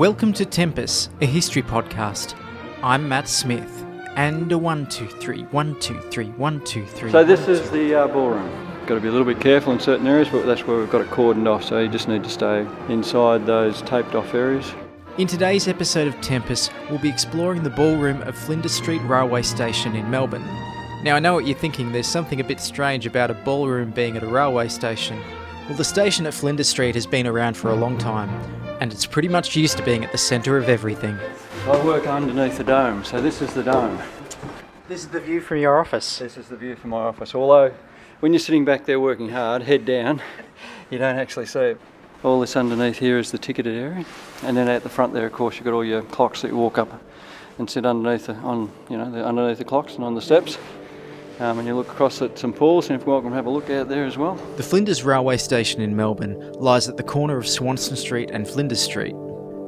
Welcome to Tempest, a history podcast. I'm Matt Smith, and a one two three, one two three, one two three. So this is the uh, ballroom. Got to be a little bit careful in certain areas, but that's where we've got it cordoned off. So you just need to stay inside those taped off areas. In today's episode of Tempest, we'll be exploring the ballroom of Flinders Street Railway Station in Melbourne. Now, I know what you're thinking, there's something a bit strange about a ballroom being at a railway station. Well, the station at Flinders Street has been around for a long time, and it's pretty much used to being at the centre of everything. I work underneath the dome, so this is the dome. This is the view from your office. This is the view from my office. Although, when you're sitting back there working hard, head down, you don't actually see it. All this underneath here is the ticketed area, and then at the front there, of course, you've got all your clocks that you walk up and sit underneath the, on, you know, the, underneath the clocks and on the steps. Um, and you look across at St Paul's, and if you're welcome, have a look out there as well. The Flinders Railway Station in Melbourne lies at the corner of Swanston Street and Flinders Street.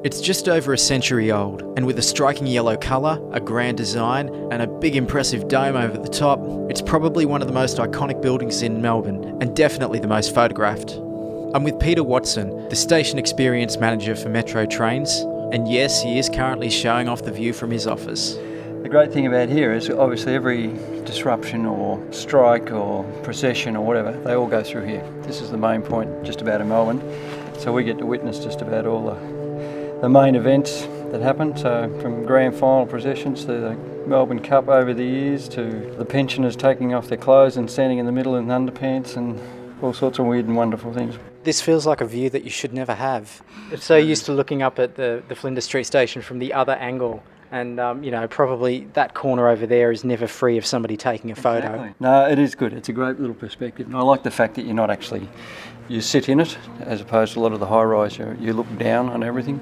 It's just over a century old, and with a striking yellow colour, a grand design, and a big impressive dome over the top, it's probably one of the most iconic buildings in Melbourne, and definitely the most photographed. I'm with Peter Watson, the station experience manager for Metro Trains, and yes, he is currently showing off the view from his office. The great thing about here is obviously every disruption or strike or procession or whatever, they all go through here. This is the main point just about in Melbourne. So we get to witness just about all the, the main events that happen. So from grand final processions to the Melbourne Cup over the years to the pensioners taking off their clothes and standing in the middle in underpants and all sorts of weird and wonderful things. This feels like a view that you should never have. It's so used to looking up at the, the Flinders Street station from the other angle and um, you know probably that corner over there is never free of somebody taking a photo. Exactly. No, it is good. It's a great little perspective, and I like the fact that you're not actually you sit in it as opposed to a lot of the high rise. You, you look down on everything.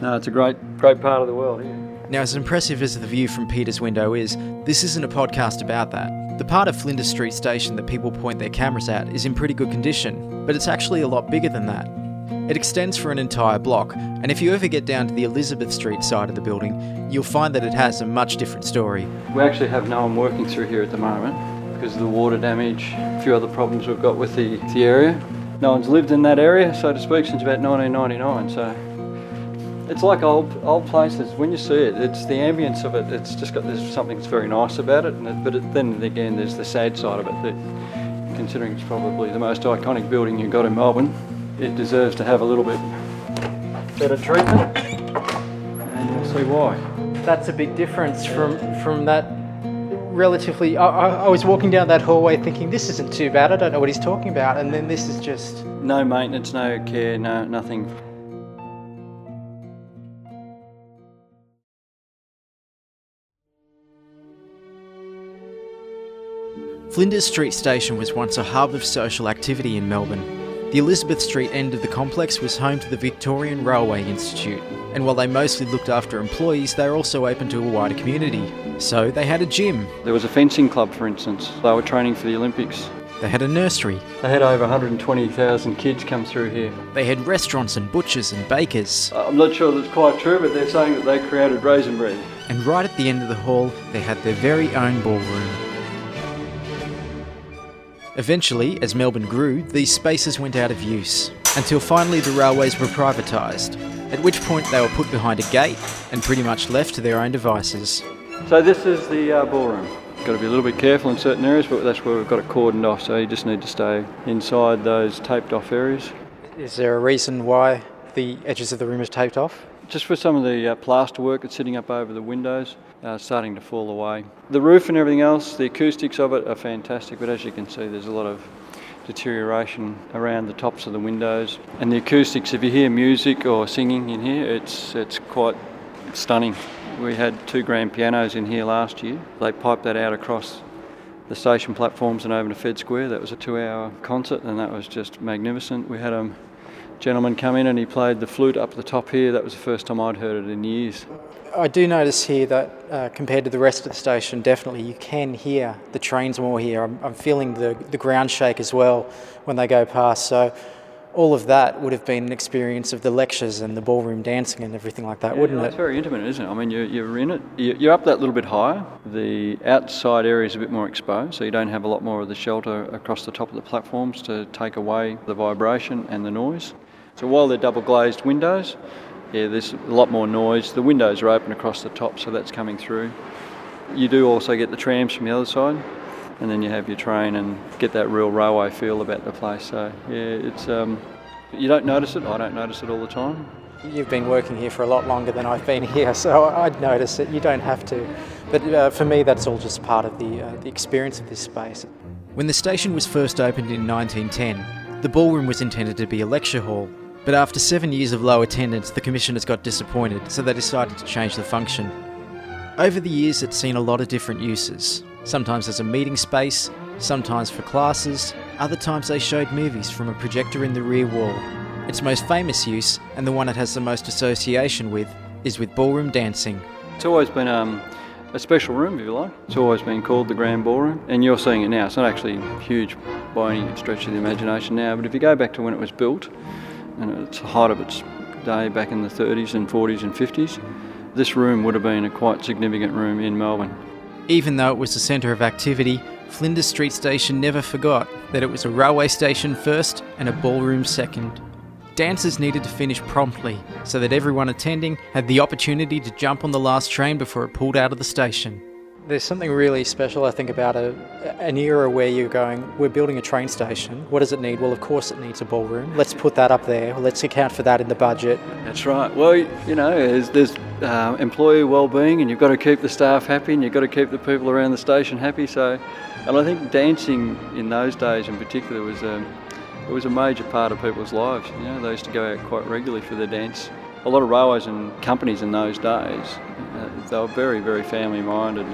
No, it's a great great part of the world here. Now, as impressive as the view from Peter's window is, this isn't a podcast about that. The part of Flinders Street Station that people point their cameras at is in pretty good condition, but it's actually a lot bigger than that. It extends for an entire block, and if you ever get down to the Elizabeth Street side of the building, you'll find that it has a much different story. We actually have no one working through here at the moment because of the water damage, a few other problems we've got with the, the area. No one's lived in that area, so to speak, since about 1999. So it's like old old places. When you see it, it's the ambience of it. It's just got there's something that's very nice about it, it but it, then again, there's the sad side of it. That considering it's probably the most iconic building you've got in Melbourne, it deserves to have a little bit better treatment, and you'll see why. That's a big difference from from that relatively. I, I, I, was walking down that hallway thinking this isn't too bad. I don't know what he's talking about, and then this is just no maintenance, no care, no nothing. Flinders Street Station was once a hub of social activity in Melbourne. The Elizabeth Street end of the complex was home to the Victorian Railway Institute, and while they mostly looked after employees, they were also open to a wider community. So they had a gym. There was a fencing club, for instance. They were training for the Olympics. They had a nursery. They had over 120,000 kids come through here. They had restaurants and butchers and bakers. I'm not sure that's quite true, but they're saying that they created raisin bread. And right at the end of the hall, they had their very own ballroom. Eventually, as Melbourne grew, these spaces went out of use, until finally the railways were privatised, at which point they were put behind a gate and pretty much left to their own devices. So this is the uh, ballroom. Got to be a little bit careful in certain areas, but that's where we've got it cordoned off, so you just need to stay inside those taped off areas. Is there a reason why the edges of the room is taped off? Just for some of the uh, plaster work that's sitting up over the windows, uh, starting to fall away. The roof and everything else, the acoustics of it are fantastic, but as you can see, there's a lot of deterioration around the tops of the windows. And the acoustics, if you hear music or singing in here, it's, it's quite stunning. We had two grand pianos in here last year. They piped that out across the station platforms and over to Fed Square. That was a two hour concert and that was just magnificent. We had a gentleman come in and he played the flute up the top here. That was the first time I'd heard it in years. I do notice here that uh, compared to the rest of the station, definitely you can hear the trains more here. I'm, I'm, feeling the, the ground shake as well when they go past. So all of that would have been an experience of the lectures and the ballroom dancing and everything like that, yeah, wouldn't it? It's very intimate, isn't it? I mean, you're, you're in it, you're up that little bit higher. The outside area is a bit more exposed, so you don't have a lot more of the shelter across the top of the platforms to take away the vibration and the noise. So while they're double glazed windows, Yeah, there's a lot more noise. The windows are open across the top, so that's coming through. You do also get the trams from the other side, and then you have your train and get that real railway feel about the place. So yeah, it's um, you don't notice it. I don't notice it all the time. You've been working here for a lot longer than I've been here, so I'd notice it. You don't have to. But uh, for me, that's all just part of the, uh, the experience of this space. When the station was first opened in 1910, the ballroom was intended to be a lecture hall. But after seven years of low attendance, the commissioners got disappointed, so they decided to change the function. Over the years, it's seen a lot of different uses. Sometimes as a meeting space, sometimes for classes, other times they showed movies from a projector in the rear wall. Its most famous use, and the one it has the most association with, is with ballroom dancing. It's always been um, a special room, if you like. It's always been called the Grand Ballroom, and you're seeing it now. It's not actually huge by any stretch of the imagination now, but if you go back to when it was built, and it's the height of its day back in the 30s and 40s and 50s, this room would have been a quite significant room in Melbourne. Even though it was the centre of activity, Flinders Street Station never forgot that it was a railway station first and a ballroom second. Dancers needed to finish promptly so that everyone attending had the opportunity to jump on the last train before it pulled out of the station. There's something really special, I think, about a, an era where you're going, we're building a train station. What does it need? Well, of course, it needs a ballroom. Let's put that up there. Let's account for that in the budget. That's right. Well, you know, there's, there's uh, employee well-being, and you've got to keep the staff happy, and you've got to keep the people around the station happy. So, and I think dancing in those days, in particular, was um, it was a major part of people's lives. You know, they used to go out quite regularly for their dance. A lot of railways and companies in those days, uh, they were very, very family-minded.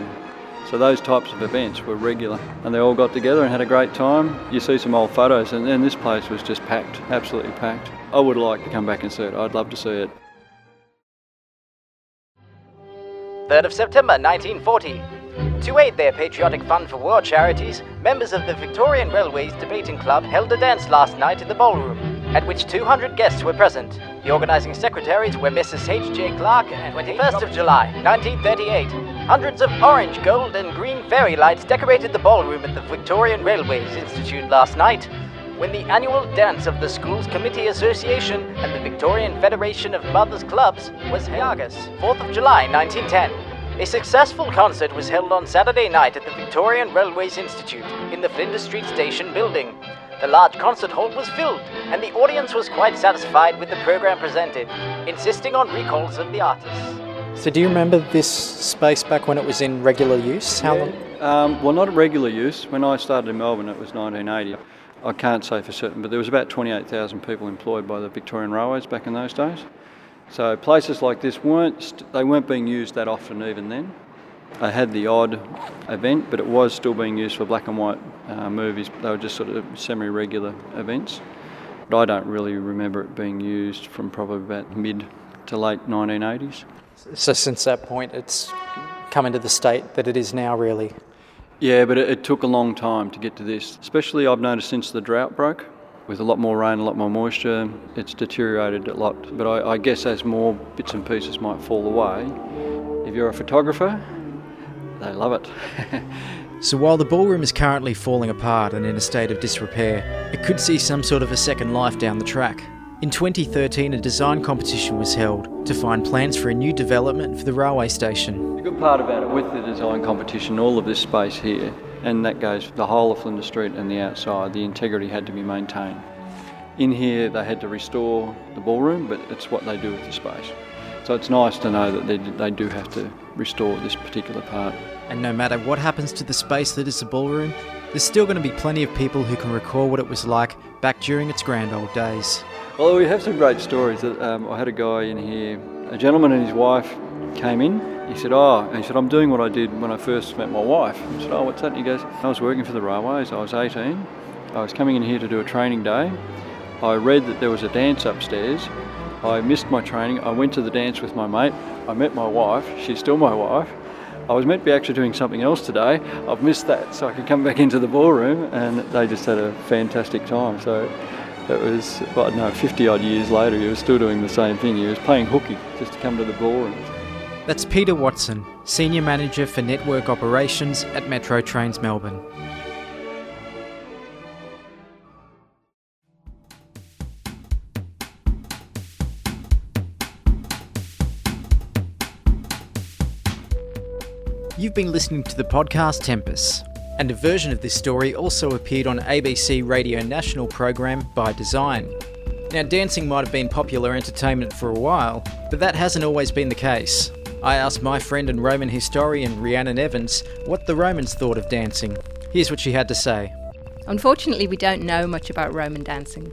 So those types of events were regular, and they all got together and had a great time. You see some old photos, and then this place was just packed, absolutely packed. I would like to come back and see it. I'd love to see it. 3rd of September 1940. To aid their patriotic fund for war charities, members of the Victorian Railways Debating Club held a dance last night in the ballroom, at which 200 guests were present. The organising secretaries were Mrs. H.J. Clark and 21st of July 1938. Hundreds of orange, gold, and green fairy lights decorated the ballroom at the Victorian Railways Institute last night when the annual dance of the Schools Committee Association and the Victorian Federation of Mothers Clubs was held. Argus, 4th of July 1910. A successful concert was held on Saturday night at the Victorian Railways Institute in the Flinders Street Station building. The large concert hall was filled, and the audience was quite satisfied with the program presented, insisting on recalls of the artists. So, do you remember this space back when it was in regular use? How long? Um, well, not regular use. When I started in Melbourne, it was 1980. I can't say for certain, but there was about 28,000 people employed by the Victorian Railways back in those days. So places like this weren't they weren't being used that often even then. They had the odd event, but it was still being used for black and white uh, movies. They were just sort of semi-regular events. But I don't really remember it being used from probably about mid to late 1980s. So, since that point, it's come into the state that it is now, really. Yeah, but it, it, took a long time to get to this. Especially, I've noticed since the drought broke, with a lot more rain, a lot more moisture, it's deteriorated a lot. But I, I guess as more bits and pieces might fall away, if you're a photographer, they love it. so while the ballroom is currently falling apart and in a state of disrepair, it could see some sort of a second life down the track. In 2013, a design competition was held to find plans for a new development for the railway station. The good part about it with the design competition, all of this space here, and that goes for the whole of Flinders Street and the outside, the integrity had to be maintained. In here, they had to restore the ballroom, but it's what they do with the space. So it's nice to know that they, they do have to restore this particular part. And no matter what happens to the space that is the ballroom, there's still going to be plenty of people who can recall what it was like back during its grand old days. Well, we have some great stories. Um, I had a guy in here, a gentleman and his wife came in. He said, Oh, he said, I'm doing what I did when I first met my wife. I said, Oh, what's that? And he goes, I was working for the railways. I was 18. I was coming in here to do a training day. I read that there was a dance upstairs. I missed my training. I went to the dance with my mate. I met my wife. She's still my wife. I was meant to be actually doing something else today. I've missed that, so I could come back into the ballroom, and they just had a fantastic time. So it was, I don't know, 50 odd years later, he was still doing the same thing. He was playing hooky just to come to the ballroom. That's Peter Watson, Senior Manager for Network Operations at Metro Trains Melbourne. You've been listening to the podcast Tempest, and a version of this story also appeared on ABC Radio National program By Design. Now, dancing might have been popular entertainment for a while, but that hasn't always been the case. I asked my friend and Roman historian Rhiannon Evans what the Romans thought of dancing. Here's what she had to say. Unfortunately, we don't know much about Roman dancing.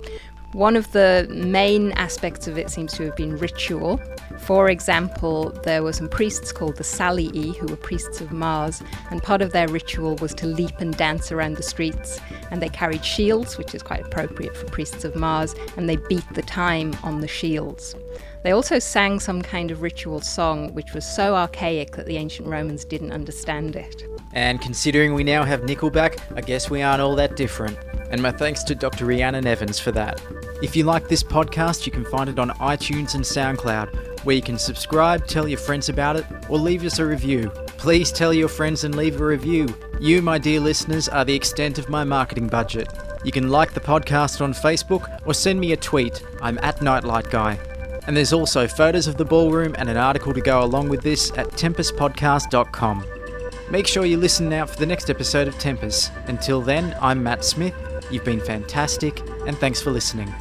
One of the main aspects of it seems to have been ritual. For example, there were some priests called the Salii, who were priests of Mars, and part of their ritual was to leap and dance around the streets. And they carried shields, which is quite appropriate for priests of Mars, and they beat the time on the shields. They also sang some kind of ritual song, which was so archaic that the ancient Romans didn't understand it. And considering we now have Nickelback, I guess we aren't all that different. And my thanks to Dr. Rhiannon Evans for that. If you like this podcast, you can find it on iTunes and SoundCloud, where you can subscribe, tell your friends about it, or leave us a review. Please tell your friends and leave a review. You, my dear listeners, are the extent of my marketing budget. You can like the podcast on Facebook or send me a tweet. I'm at Nightlight Guy. And there's also photos of the ballroom and an article to go along with this at tempestpodcast.com. Make sure you listen now for the next episode of Tempest. Until then, I'm Matt Smith. You've been fantastic, and thanks for listening.